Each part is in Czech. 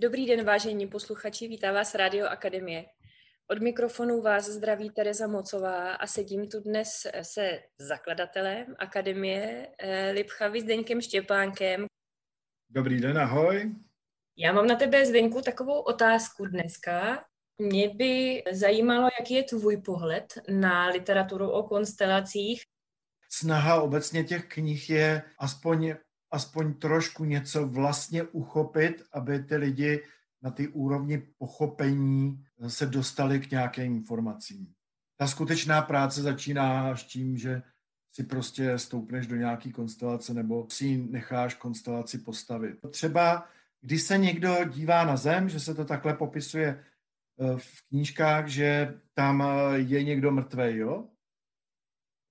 Dobrý den, vážení posluchači, vítá vás Radio Akademie. Od mikrofonu vás zdraví Tereza Mocová a sedím tu dnes se zakladatelem Akademie eh, Lipchavy Zdeňkem Štěpánkem. Dobrý den, ahoj. Já mám na tebe, Zdeňku, takovou otázku dneska. Mě by zajímalo, jaký je tvůj pohled na literaturu o konstelacích. Snaha obecně těch knih je aspoň aspoň trošku něco vlastně uchopit, aby ty lidi na ty úrovni pochopení se dostali k nějakým informacím. Ta skutečná práce začíná až tím, že si prostě stoupneš do nějaký konstelace nebo si necháš konstelaci postavit. Třeba když se někdo dívá na zem, že se to takhle popisuje eh, v knížkách, že tam eh, je někdo mrtvý, jo?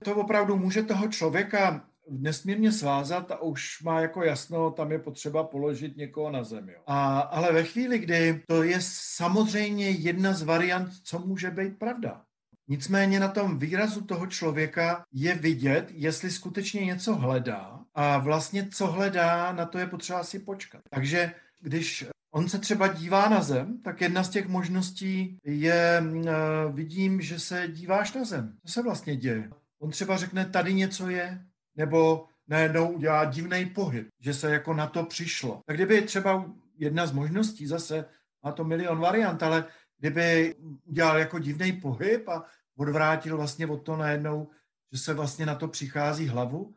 To opravdu může toho člověka nesmírně svázat a už má jako jasno, tam je potřeba položit někoho na zemi. A, ale ve chvíli, kdy to je samozřejmě jedna z variant, co může být pravda. Nicméně na tom výrazu toho člověka je vidět, jestli skutečně něco hledá a vlastně co hledá, na to je potřeba si počkat. Takže když on se třeba dívá na zem, tak jedna z těch možností je, eh, vidím, že se díváš na zem. Co se vlastně děje? On třeba řekne, tady něco je, nebo najednou udělá divný pohyb, že se jako na to přišlo. Tak kdyby třeba jedna z možností, zase má to milion variant, ale kdyby udělal jako divný pohyb a odvrátil vlastně od to najednou, že se vlastně na to přichází hlavu,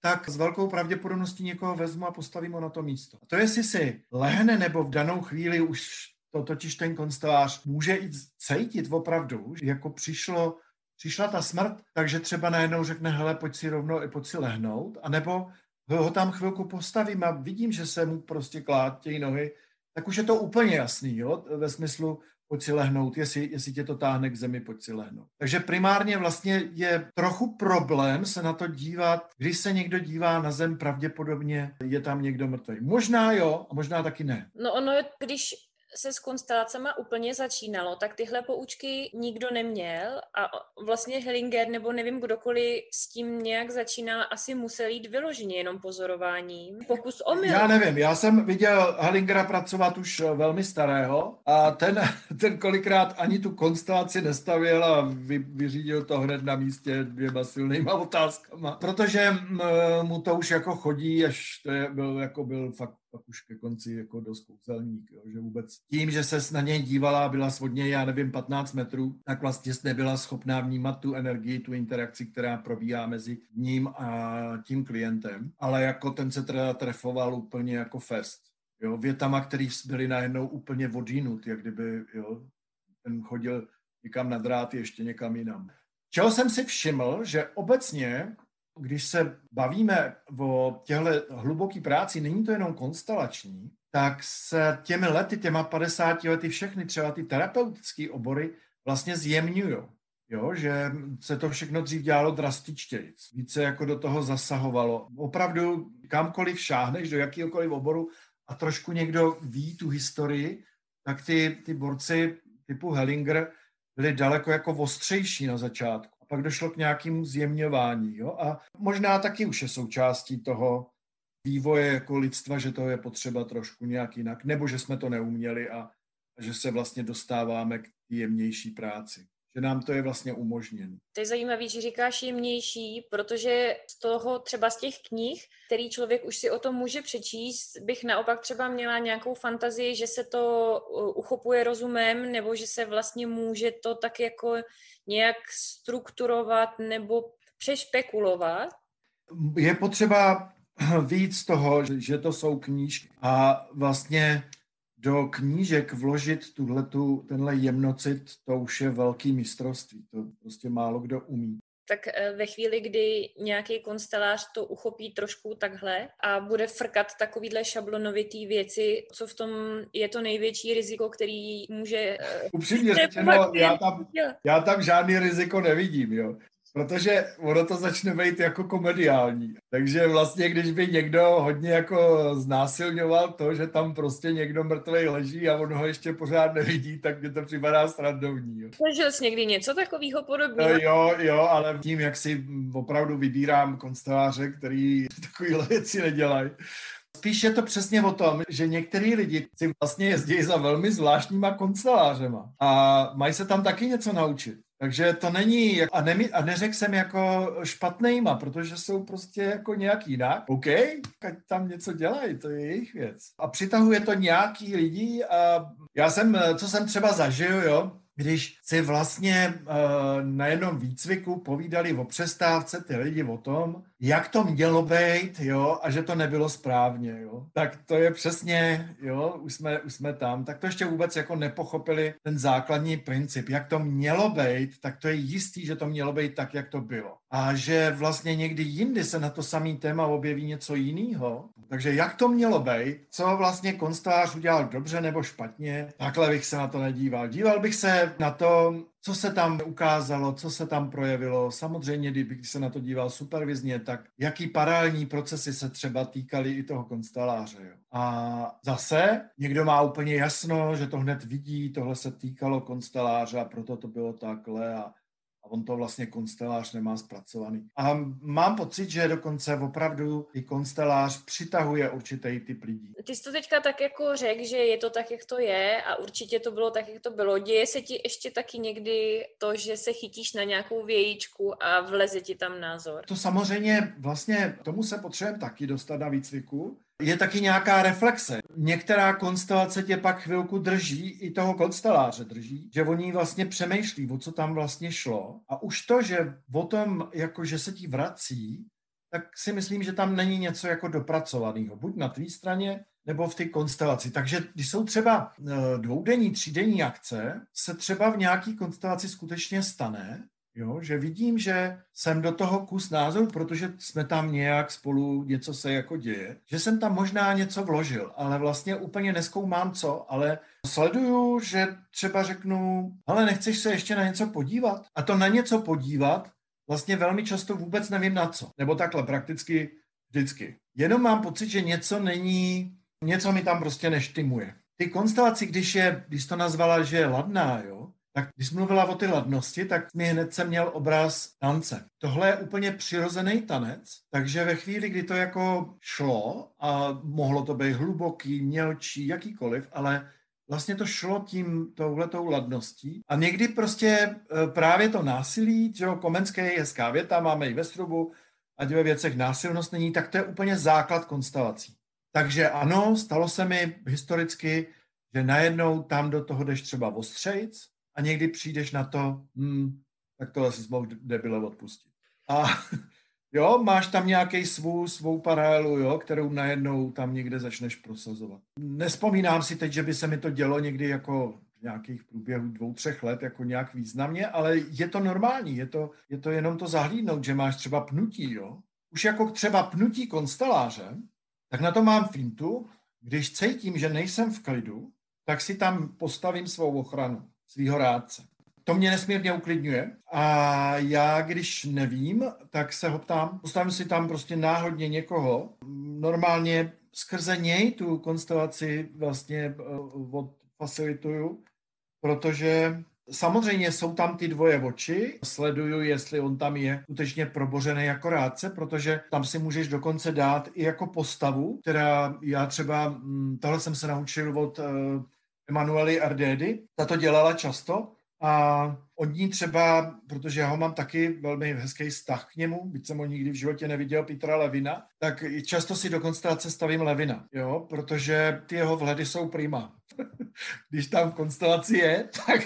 tak s velkou pravděpodobností někoho vezmu a postavím ho na to místo. A to jestli si lehne nebo v danou chvíli už to totiž ten konstelář může i cítit opravdu, že jako přišlo přišla ta smrt, takže třeba najednou řekne, hele, pojď si rovnou, pojď si lehnout, anebo ho tam chvilku postavím a vidím, že se mu prostě klátějí nohy, tak už je to úplně jasný, jo, ve smyslu, pojď si lehnout, jestli, jestli tě to táhne k zemi, pojď si lehnout. Takže primárně vlastně je trochu problém se na to dívat, když se někdo dívá na zem, pravděpodobně je tam někdo mrtvý. Možná jo, a možná taky ne. No ono, když se s konstelacema úplně začínalo, tak tyhle poučky nikdo neměl a vlastně Hellinger nebo nevím kdokoliv s tím nějak začínal, asi musel jít vyloženě jenom pozorováním. Pokus o Já nevím, já jsem viděl Hellingera pracovat už eh, velmi starého a ten, ten kolikrát ani tu konstelaci nestavil a vy, vyřídil to hned na místě dvěma silnýma otázkama, protože mu to už jako chodí, až to je, byl, jako byl fakt pak už ke konci jako dost kouzelník, jo, že vůbec tím, že se na něj dívala a byla svodně, já nevím, 15 metrů, tak vlastně nebyla schopná vnímat tu energii, tu interakci, která probíhá mezi ním a tím klientem, ale jako ten se teda trefoval úplně jako fest. Jo, větama, které byly najednou úplně odjinut, jak kdyby jo, ten chodil někam na drát, ještě někam jinam. Čeho jsem si všiml, že obecně když se bavíme o těhle hluboký práci, není to jenom konstelační, tak se těmi lety, těma 50 lety všechny třeba ty terapeutické obory vlastně zjemňují. Jo, že se to všechno dřív dělalo drastičtěji, více jako do toho zasahovalo. Opravdu kamkoliv šáhneš, do jakéhokoliv oboru a trošku někdo ví tu historii, tak ty, ty borci typu Hellinger byli daleko jako ostřejší na začátku pak došlo k nějakému zjemňování. Jo? A možná taky už je součástí toho vývoje jako lidstva, že to je potřeba trošku nějak jinak, nebo že jsme to neuměli a, a že se vlastně dostáváme k jemnější práci že nám to je vlastně umožněno. To je zajímavé, že říkáš jemnější, protože z toho třeba z těch knih, který člověk už si o tom může přečíst, bych naopak třeba měla nějakou fantazii, že se to uh, uchopuje rozumem, nebo že se vlastně může to tak jako nějak strukturovat nebo přešpekulovat. Je potřeba víc toho, že to jsou knížky a vlastně do knížek vložit tuhletu, tenhle jemnocit, to už je velký mistrovství. To prostě málo kdo umí. Tak eh, ve chvíli, kdy nějaký konstelář to uchopí trošku takhle a bude frkat takovýhle šablonovitý věci, co v tom je to největší riziko, který může... Eh, Upřímně řečeno, já tam, já tam žádný riziko nevidím, jo protože ono to začne být jako komediální. Takže vlastně, když by někdo hodně jako znásilňoval to, že tam prostě někdo mrtvý leží a on ho ještě pořád nevidí, tak mě to připadá srandovní. Zažil jsi někdy něco takového podobného? Jo, jo, ale tím, jak si opravdu vybírám konsteláře, který takovéhle věci nedělají, Spíš je to přesně o tom, že některý lidi si vlastně jezdí za velmi zvláštníma koncelářema a mají se tam taky něco naučit. Takže to není, a, ne, a neřekl jsem jako špatnýma, protože jsou prostě jako nějak jinak. OK, ať tam něco dělají, to je jejich věc. A přitahuje to nějaký lidi a já jsem, co jsem třeba zažil, jo, když si vlastně uh, na jednom výcviku povídali o přestávce ty lidi o tom, jak to mělo být, jo, a že to nebylo správně, jo. Tak to je přesně, jo, už jsme, už jsme tam, tak to ještě vůbec jako nepochopili ten základní princip, jak to mělo být, tak to je jistý, že to mělo být tak, jak to bylo. A že vlastně někdy jindy se na to samý téma objeví něco jiného. Takže jak to mělo být, co vlastně konstelář udělal dobře nebo špatně, takhle bych se na to nedíval. Díval bych se na to, co se tam ukázalo, co se tam projevilo. Samozřejmě, kdybych se na to díval supervizně, tak jaký paralelní procesy se třeba týkaly i toho konsteláře. Jo. A zase někdo má úplně jasno, že to hned vidí, tohle se týkalo konsteláře a proto to bylo takhle a a on to vlastně konstelář nemá zpracovaný. A mám pocit, že dokonce opravdu i konstelář přitahuje určitý typ lidí. Ty jsi to teďka tak jako řekl, že je to tak, jak to je a určitě to bylo tak, jak to bylo. Děje se ti ještě taky někdy to, že se chytíš na nějakou vějíčku a vleze ti tam názor? To samozřejmě vlastně tomu se potřebujeme taky dostat na výcviku, je taky nějaká reflexe. Některá konstelace tě pak chvilku drží, i toho konsteláře drží, že oni vlastně přemýšlí, o co tam vlastně šlo. A už to, že o tom, jako že se ti vrací, tak si myslím, že tam není něco jako dopracovaného. Buď na tvý straně, nebo v té konstelaci. Takže když jsou třeba eh, dvoudenní, třídenní akce, se třeba v nějaký konstelaci skutečně stane, Jo, že vidím, že jsem do toho kus názoru, protože jsme tam nějak spolu, něco se jako děje, že jsem tam možná něco vložil, ale vlastně úplně neskoumám co, ale sleduju, že třeba řeknu, ale nechceš se ještě na něco podívat? A to na něco podívat vlastně velmi často vůbec nevím na co. Nebo takhle, prakticky vždycky. Jenom mám pocit, že něco není, něco mi tam prostě neštimuje. Ty konstelaci, když je, když to nazvala, že je ladná, jo, tak když mluvila o ty ladnosti, tak mi hned jsem měl obraz tance. Tohle je úplně přirozený tanec, takže ve chvíli, kdy to jako šlo a mohlo to být hluboký, mělčí, jakýkoliv, ale vlastně to šlo tím touhletou ladností. A někdy prostě e, právě to násilí, že jo, Komenské je hezká věta, máme i ve strubu, ať ve věcech násilnost není, tak to je úplně základ konstelací. Takže ano, stalo se mi historicky, že najednou tam do toho jdeš třeba ostřejc, a někdy přijdeš na to, hmm, tak tohle si mohl debile odpustit. A jo, máš tam nějaký svou, svou paralelu, jo, kterou najednou tam někde začneš prosazovat. Nespomínám si teď, že by se mi to dělo někdy jako nějakých průběhu dvou, třech let jako nějak významně, ale je to normální, je to, je to jenom to zahlídnout, že máš třeba pnutí, jo. Už jako třeba pnutí konsteláře, tak na to mám fintu, když cítím, že nejsem v klidu, tak si tam postavím svou ochranu svého rádce. To mě nesmírně uklidňuje a já, když nevím, tak se ho ptám, postavím si tam prostě náhodně někoho, normálně skrze něj tu konstelaci vlastně eh, odfacilituju, protože Samozřejmě jsou tam ty dvoje oči, sleduju, jestli on tam je skutečně probořený jako rádce, protože tam si můžeš dokonce dát i jako postavu, která já třeba, hm, tohle jsem se naučil od uh, Emanueli Ardédy. Ta to dělala často a od ní třeba, protože já ho mám taky velmi hezký vztah k němu, byť jsem ho nikdy v životě neviděl Petra Levina, tak často si do konstelace stavím Levina, jo, protože ty jeho vhledy jsou prima. Když tam v konstelaci je, tak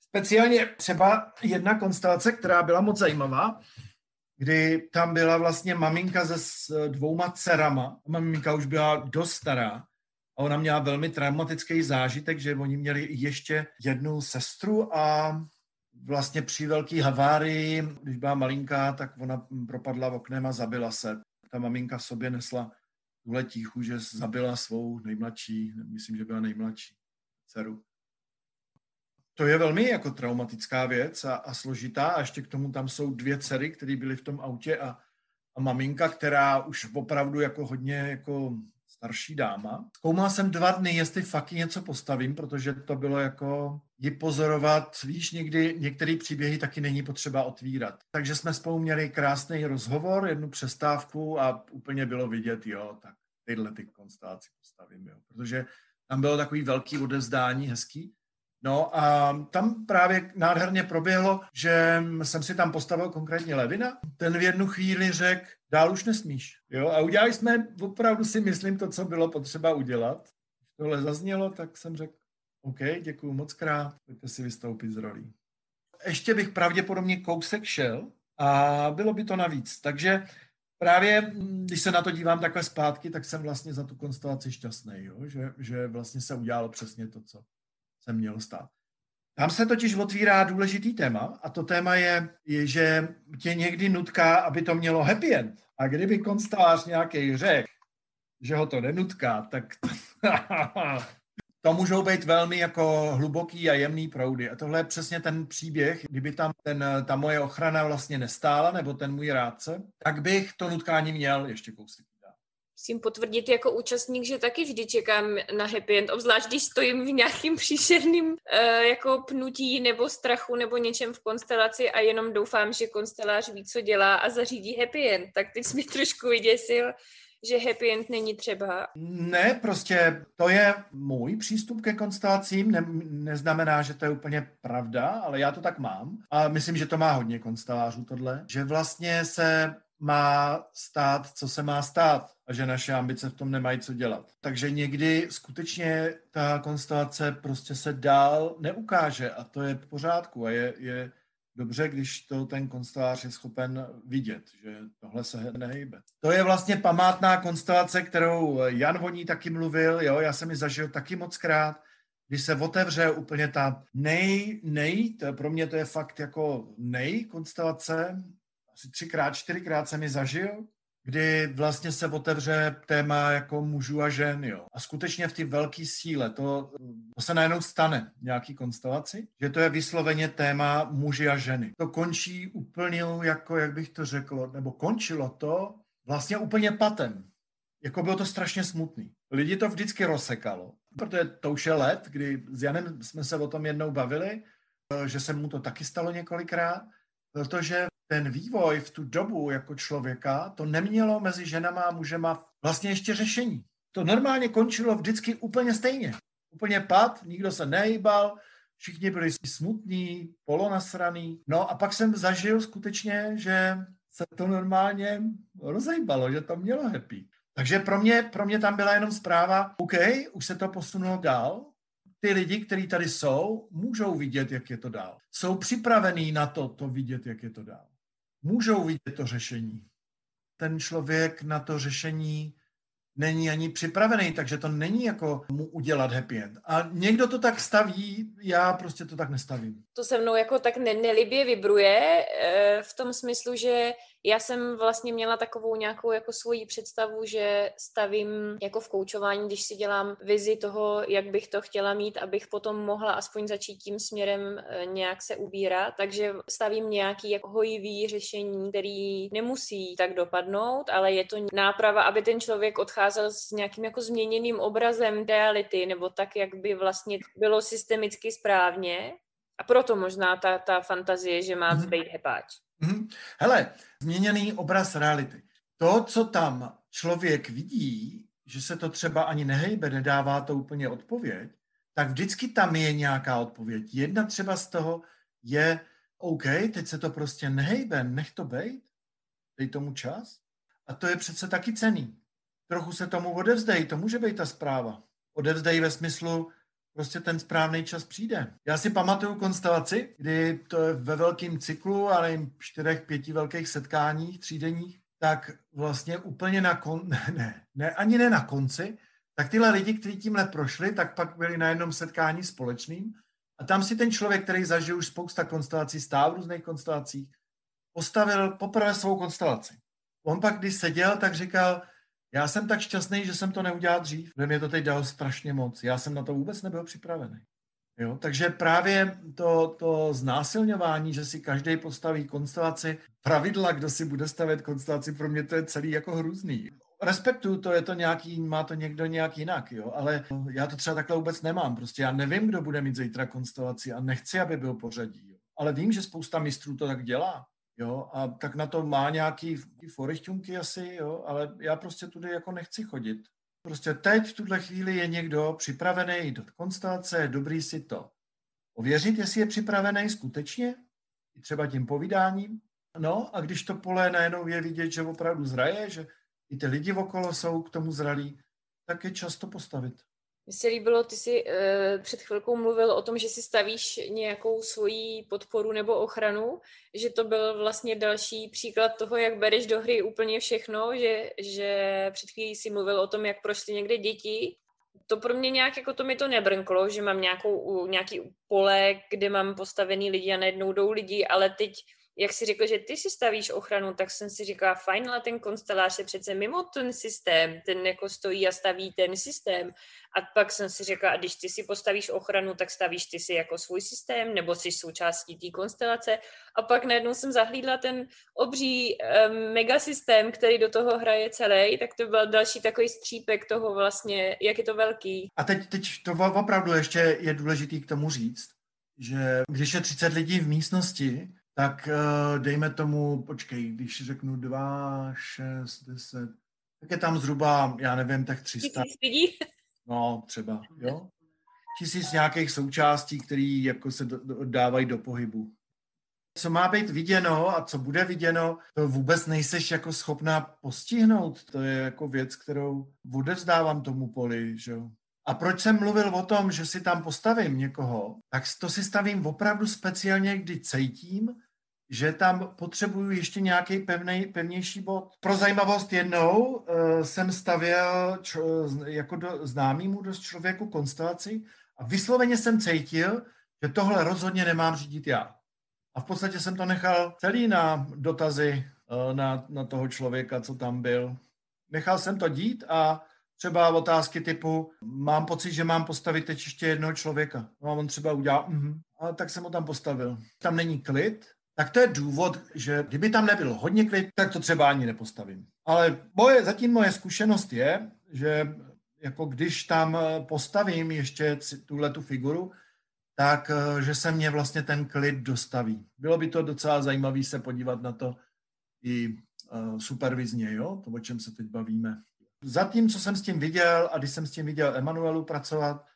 speciálně třeba jedna konstelace, která byla moc zajímavá, kdy tam byla vlastně maminka se dvouma dcerama. Maminka už byla dost stará a ona měla velmi traumatický zážitek, že oni měli ještě jednu sestru a vlastně při velký havárii, když byla malinká, tak ona propadla oknem a zabila se. Ta maminka v sobě nesla tuhle tíchu, že zabila svou nejmladší, myslím, že byla nejmladší dceru. To je velmi jako traumatická věc a, a složitá a ještě k tomu tam jsou dvě dcery, které byly v tom autě a, a maminka, která už opravdu jako hodně jako starší dáma. Zkoumal jsem dva dny, jestli fakt něco postavím, protože to bylo jako ji pozorovat. Víš, někdy některé příběhy taky není potřeba otvírat. Takže jsme spolu měli krásný rozhovor, jednu přestávku a úplně bylo vidět, jo, tak tyhle ty konstelaci postavím, jo. protože tam bylo takový velký odevzdání, hezký. No a tam právě nádherně proběhlo, že jsem si tam postavil konkrétně Levina. Ten v jednu chvíli řekl, dál už nesmíš. Jo? A udělali jsme, opravdu si myslím, to, co bylo potřeba udělat. Když tohle zaznělo, tak jsem řekl, OK, děkuji moc krát, pojďte si vystoupit z rolí. Ještě bych pravděpodobně kousek šel a bylo by to navíc. Takže právě, když se na to dívám takhle zpátky, tak jsem vlastně za tu konstelaci šťastný? Že, že vlastně se udělalo přesně to, co se mělo stát. Tam se totiž otvírá důležitý téma a to téma je, je, že tě někdy nutká, aby to mělo happy end. A kdyby konstář nějaký řekl, že ho to nenutká, tak to můžou být velmi jako hluboký a jemný proudy. A tohle je přesně ten příběh, kdyby tam ten, ta moje ochrana vlastně nestála, nebo ten můj rádce, tak bych to nutkání měl ještě kousek. Musím potvrdit jako účastník, že taky vždy čekám na happy end, obzvlášť když stojím v nějakým příšerným uh, jako pnutí nebo strachu nebo něčem v konstelaci a jenom doufám, že konstelář ví, co dělá a zařídí happy end. Tak teď jsi mi trošku vyděsil, že happy end není třeba. Ne, prostě to je můj přístup ke konstelacím, ne, neznamená, že to je úplně pravda, ale já to tak mám a myslím, že to má hodně konstelářů tohle, že vlastně se má stát, co se má stát a že naše ambice v tom nemají co dělat. Takže někdy skutečně ta konstelace prostě se dál neukáže a to je v pořádku a je, je dobře, když to ten konstelář je schopen vidět, že tohle se nehejbe. To je vlastně památná konstelace, kterou Jan Voní taky mluvil, jo, já jsem ji zažil taky moc krát, když se otevře úplně ta nej, nej, to pro mě to je fakt jako nej konstelace, asi třikrát, čtyřikrát jsem ji zažil, kdy vlastně se otevře téma jako mužů a žen, jo. A skutečně v té velké síle, to, to se najednou stane nějaký konstelaci, že to je vysloveně téma muži a ženy. To končí úplně jako, jak bych to řekl, nebo končilo to vlastně úplně patem. Jako bylo to strašně smutný. Lidi to vždycky rozsekalo, protože to už je let, kdy s Janem jsme se o tom jednou bavili, že se mu to taky stalo několikrát, protože ten vývoj v tu dobu jako člověka, to nemělo mezi ženama a mužema vlastně ještě řešení. To normálně končilo vždycky úplně stejně. Úplně pad, nikdo se nehýbal, všichni byli smutní, polonasraný. No a pak jsem zažil skutečně, že se to normálně rozejbalo, že to mělo happy. Takže pro mě, pro mě tam byla jenom zpráva, OK, už se to posunulo dál, ty lidi, kteří tady jsou, můžou vidět, jak je to dál. Jsou připravení na to, to vidět, jak je to dál můžou vidět to řešení. Ten člověk na to řešení není ani připravený, takže to není jako mu udělat happy end. A někdo to tak staví, já prostě to tak nestavím. To se mnou jako tak ne- nelibě vibruje e, v tom smyslu, že já jsem vlastně měla takovou nějakou jako svoji představu, že stavím jako v koučování, když si dělám vizi toho, jak bych to chtěla mít, abych potom mohla aspoň začít tím směrem e, nějak se ubírat, takže stavím nějaký jako hojivý řešení, který nemusí tak dopadnout, ale je to náprava, aby ten člověk odcházel s nějakým jako změněným obrazem reality, nebo tak, jak by vlastně bylo systemicky správně. A proto možná ta, ta fantazie, že má mm-hmm. být hepáč. Mm-hmm. Hele, změněný obraz reality. To, co tam člověk vidí, že se to třeba ani nehejbe, nedává to úplně odpověď, tak vždycky tam je nějaká odpověď. Jedna třeba z toho je, OK, teď se to prostě nehejbe, nech to bejt, dej tomu čas. A to je přece taky cený. Trochu se tomu odevzdej, to může být ta zpráva. Odevzdej ve smyslu, prostě ten správný čas přijde. Já si pamatuju konstelaci, kdy to je ve velkém cyklu, ale jim čtyřech, pěti velkých setkáních, třídenních, tak vlastně úplně na kon, ne, ne, ani ne na konci, tak tyhle lidi, kteří tímhle prošli, tak pak byli na jednom setkání společným a tam si ten člověk, který zažil už spousta konstelací, stál v různých konstelacích, postavil poprvé svou konstelaci. On pak, když seděl, tak říkal, já jsem tak šťastný, že jsem to neudělal dřív, protože mě to teď dalo strašně moc. Já jsem na to vůbec nebyl připravený. Jo? Takže právě to, to znásilňování, že si každý postaví konstelaci, pravidla, kdo si bude stavět konstelaci, pro mě to je celý jako hrůzný. Respektuju to, je to nějaký, má to někdo nějak jinak, jo, ale já to třeba takhle vůbec nemám. Prostě já nevím, kdo bude mít zítra konstelaci a nechci, aby byl pořadí. Jo. Ale vím, že spousta mistrů to tak dělá. Jo, a tak na to má nějaký forichtunky asi, jo, ale já prostě tudy jako nechci chodit. Prostě teď v tuhle chvíli je někdo připravený do konstelace, je dobrý si to ověřit, jestli je připravený skutečně, i třeba tím povídáním. No a když to pole najednou je vidět, že opravdu zraje, že i ty lidi okolo jsou k tomu zralí, tak je čas to postavit. Mně se líbilo, ty jsi uh, před chvilkou mluvil o tom, že si stavíš nějakou svoji podporu nebo ochranu, že to byl vlastně další příklad toho, jak bereš do hry úplně všechno, že, že před chvílí si mluvil o tom, jak prošly někde děti. To pro mě nějak, jako to mi to nebrnklo, že mám nějakou, nějaký pole, kde mám postavený lidi a najednou jdou lidi, ale teď jak si řekl, že ty si stavíš ochranu, tak jsem si říkala, fajn, ale ten konstelář je přece mimo ten systém, ten jako stojí a staví ten systém. A pak jsem si řekla, a když ty si postavíš ochranu, tak stavíš ty si jako svůj systém, nebo jsi součástí té konstelace. A pak najednou jsem zahlídla ten obří um, megasystém, který do toho hraje celý, tak to byl další takový střípek toho vlastně, jak je to velký. A teď, teď to opravdu ještě je důležitý k tomu říct, že když je 30 lidí v místnosti, tak uh, dejme tomu, počkej, když řeknu 2, 6, 10, tak je tam zhruba, já nevím, tak 300. lidí? No, třeba, jo. Tisíc nějakých součástí, které jako se do, do, dávají do pohybu. Co má být viděno a co bude viděno, to vůbec nejseš jako schopná postihnout. To je jako věc, kterou odevzdávám tomu poli, že jo. A proč jsem mluvil o tom, že si tam postavím někoho, tak to si stavím opravdu speciálně, kdy cítím, že tam potřebuju ještě nějaký pevnej, pevnější bod. Pro zajímavost jednou uh, jsem stavěl čo, jako do, známýmu dost člověku konstelaci a vysloveně jsem cítil, že tohle rozhodně nemám řídit já. A v podstatě jsem to nechal celý na dotazy uh, na, na toho člověka, co tam byl. Nechal jsem to dít a třeba otázky typu, mám pocit, že mám postavit teď ještě jednoho člověka. No a on třeba udělal, mm-hmm. a tak jsem ho tam postavil. Tam není klid, tak to je důvod, že kdyby tam nebyl hodně klid, tak to třeba ani nepostavím. Ale moje, zatím moje zkušenost je, že jako když tam postavím ještě tuhle tu figuru, tak eh, že se mě vlastně ten klid dostaví. Bylo by to docela zajímavé se podívat na to i uh, supervizně, jo? to, o čem se teď bavíme. Zatím, co jsem s tím viděl a když jsem s tím viděl Emanuelu pracovat,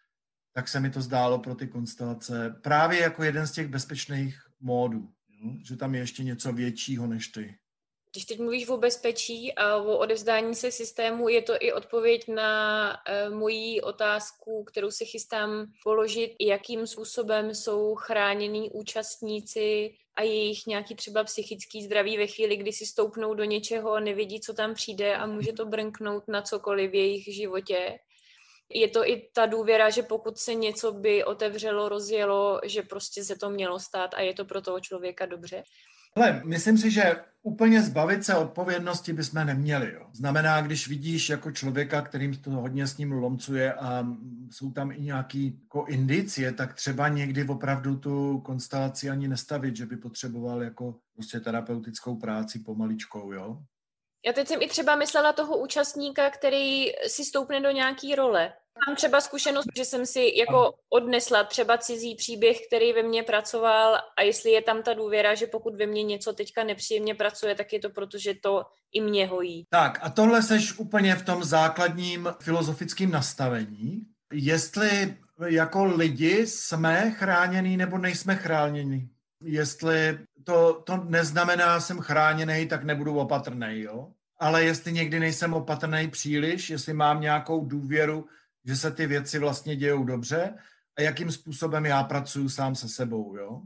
tak se mi to zdálo pro ty konstelace právě jako jeden z těch bezpečných módů. Že tam je ještě něco většího než ty. Když teď mluvíš o bezpečí a o odevzdání se systému, je to i odpověď na uh, moji otázku, kterou se chystám položit, jakým způsobem jsou chránění účastníci a jejich nějaký třeba psychický zdraví ve chvíli, kdy si stoupnou do něčeho a nevědí, co tam přijde a může to brnknout na cokoliv v jejich životě je to i ta důvěra, že pokud se něco by otevřelo, rozjelo, že prostě se to mělo stát a je to pro toho člověka dobře. Ale myslím si, že úplně zbavit se odpovědnosti bychom neměli. Jo. Znamená, když vidíš jako člověka, kterým to hodně s ním lomcuje a jsou tam i nějaký jako indicie, tak třeba někdy opravdu tu konstelaci ani nestavit, že by potřeboval jako prostě terapeutickou práci pomaličkou, jo. Já teď jsem i třeba myslela toho účastníka, který si stoupne do nějaký role. Mám třeba zkušenost, že jsem si jako odnesla třeba cizí příběh, který ve mně pracoval a jestli je tam ta důvěra, že pokud ve mně něco teďka nepříjemně pracuje, tak je to proto, že to i mě hojí. Tak a tohle seš úplně v tom základním filozofickém nastavení. Jestli jako lidi jsme chráněni nebo nejsme chráněni. Jestli to, to neznamená, jsem chráněný, tak nebudu opatrný, jo? Ale jestli někdy nejsem opatrný příliš, jestli mám nějakou důvěru, že se ty věci vlastně dějou dobře a jakým způsobem já pracuji sám se sebou, jo?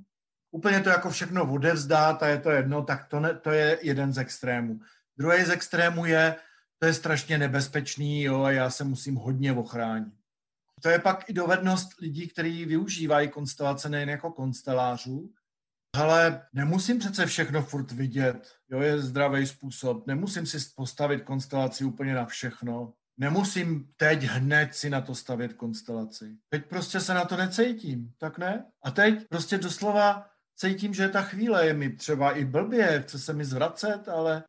Úplně to jako všechno odevzdát a je to jedno, tak to, ne, to je jeden z extrémů. Druhý z extrémů je, to je strašně nebezpečný, jo, a já se musím hodně ochránit. To je pak i dovednost lidí, kteří využívají konstelace nejen jako konstelářů, ale nemusím přece všechno furt vidět, jo, je zdravý způsob, nemusím si postavit konstelaci úplně na všechno, nemusím teď hned si na to stavět konstelaci. Teď prostě se na to necítím, tak ne? A teď prostě doslova cítím, že ta chvíle je mi třeba i blbě, chce se mi zvracet, ale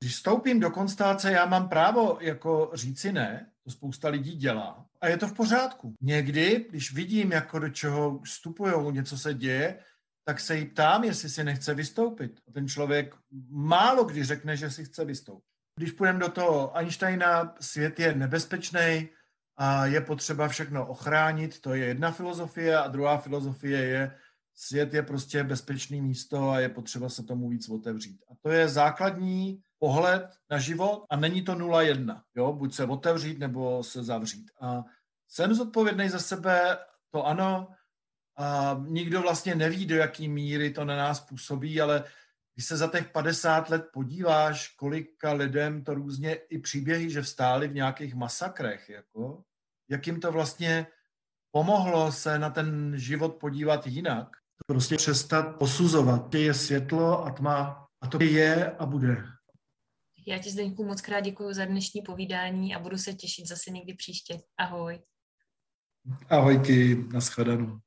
když stoupím do konstelace, já mám právo jako říci ne, to spousta lidí dělá. A je to v pořádku. Někdy, když vidím, jako do čeho vstupují, něco se děje, tak se jí ptám, jestli si nechce vystoupit. A ten člověk málo kdy řekne, že si chce vystoupit. Když půjdeme do toho Einsteina, svět je nebezpečný a je potřeba všechno ochránit, to je jedna filozofie a druhá filozofie je, svět je prostě bezpečný místo a je potřeba se tomu víc otevřít. A to je základní pohled na život a není to 0-1, jo, buď se otevřít nebo se zavřít. A jsem zodpovědný za sebe, to ano, a nikdo vlastně neví, do jaký míry to na nás působí, ale když se za těch 50 let podíváš, kolika lidem to různě i příběhy, že vstáli v nějakých masakrech, jako, jak jim to vlastně pomohlo se na ten život podívat jinak. Prostě přestat posuzovat. Je světlo a tma a to je a bude. Já ti Zdeňku moc krát děkuji za dnešní povídání a budu se těšit zase někdy příště. Ahoj. Ahoj ti, nashledanou.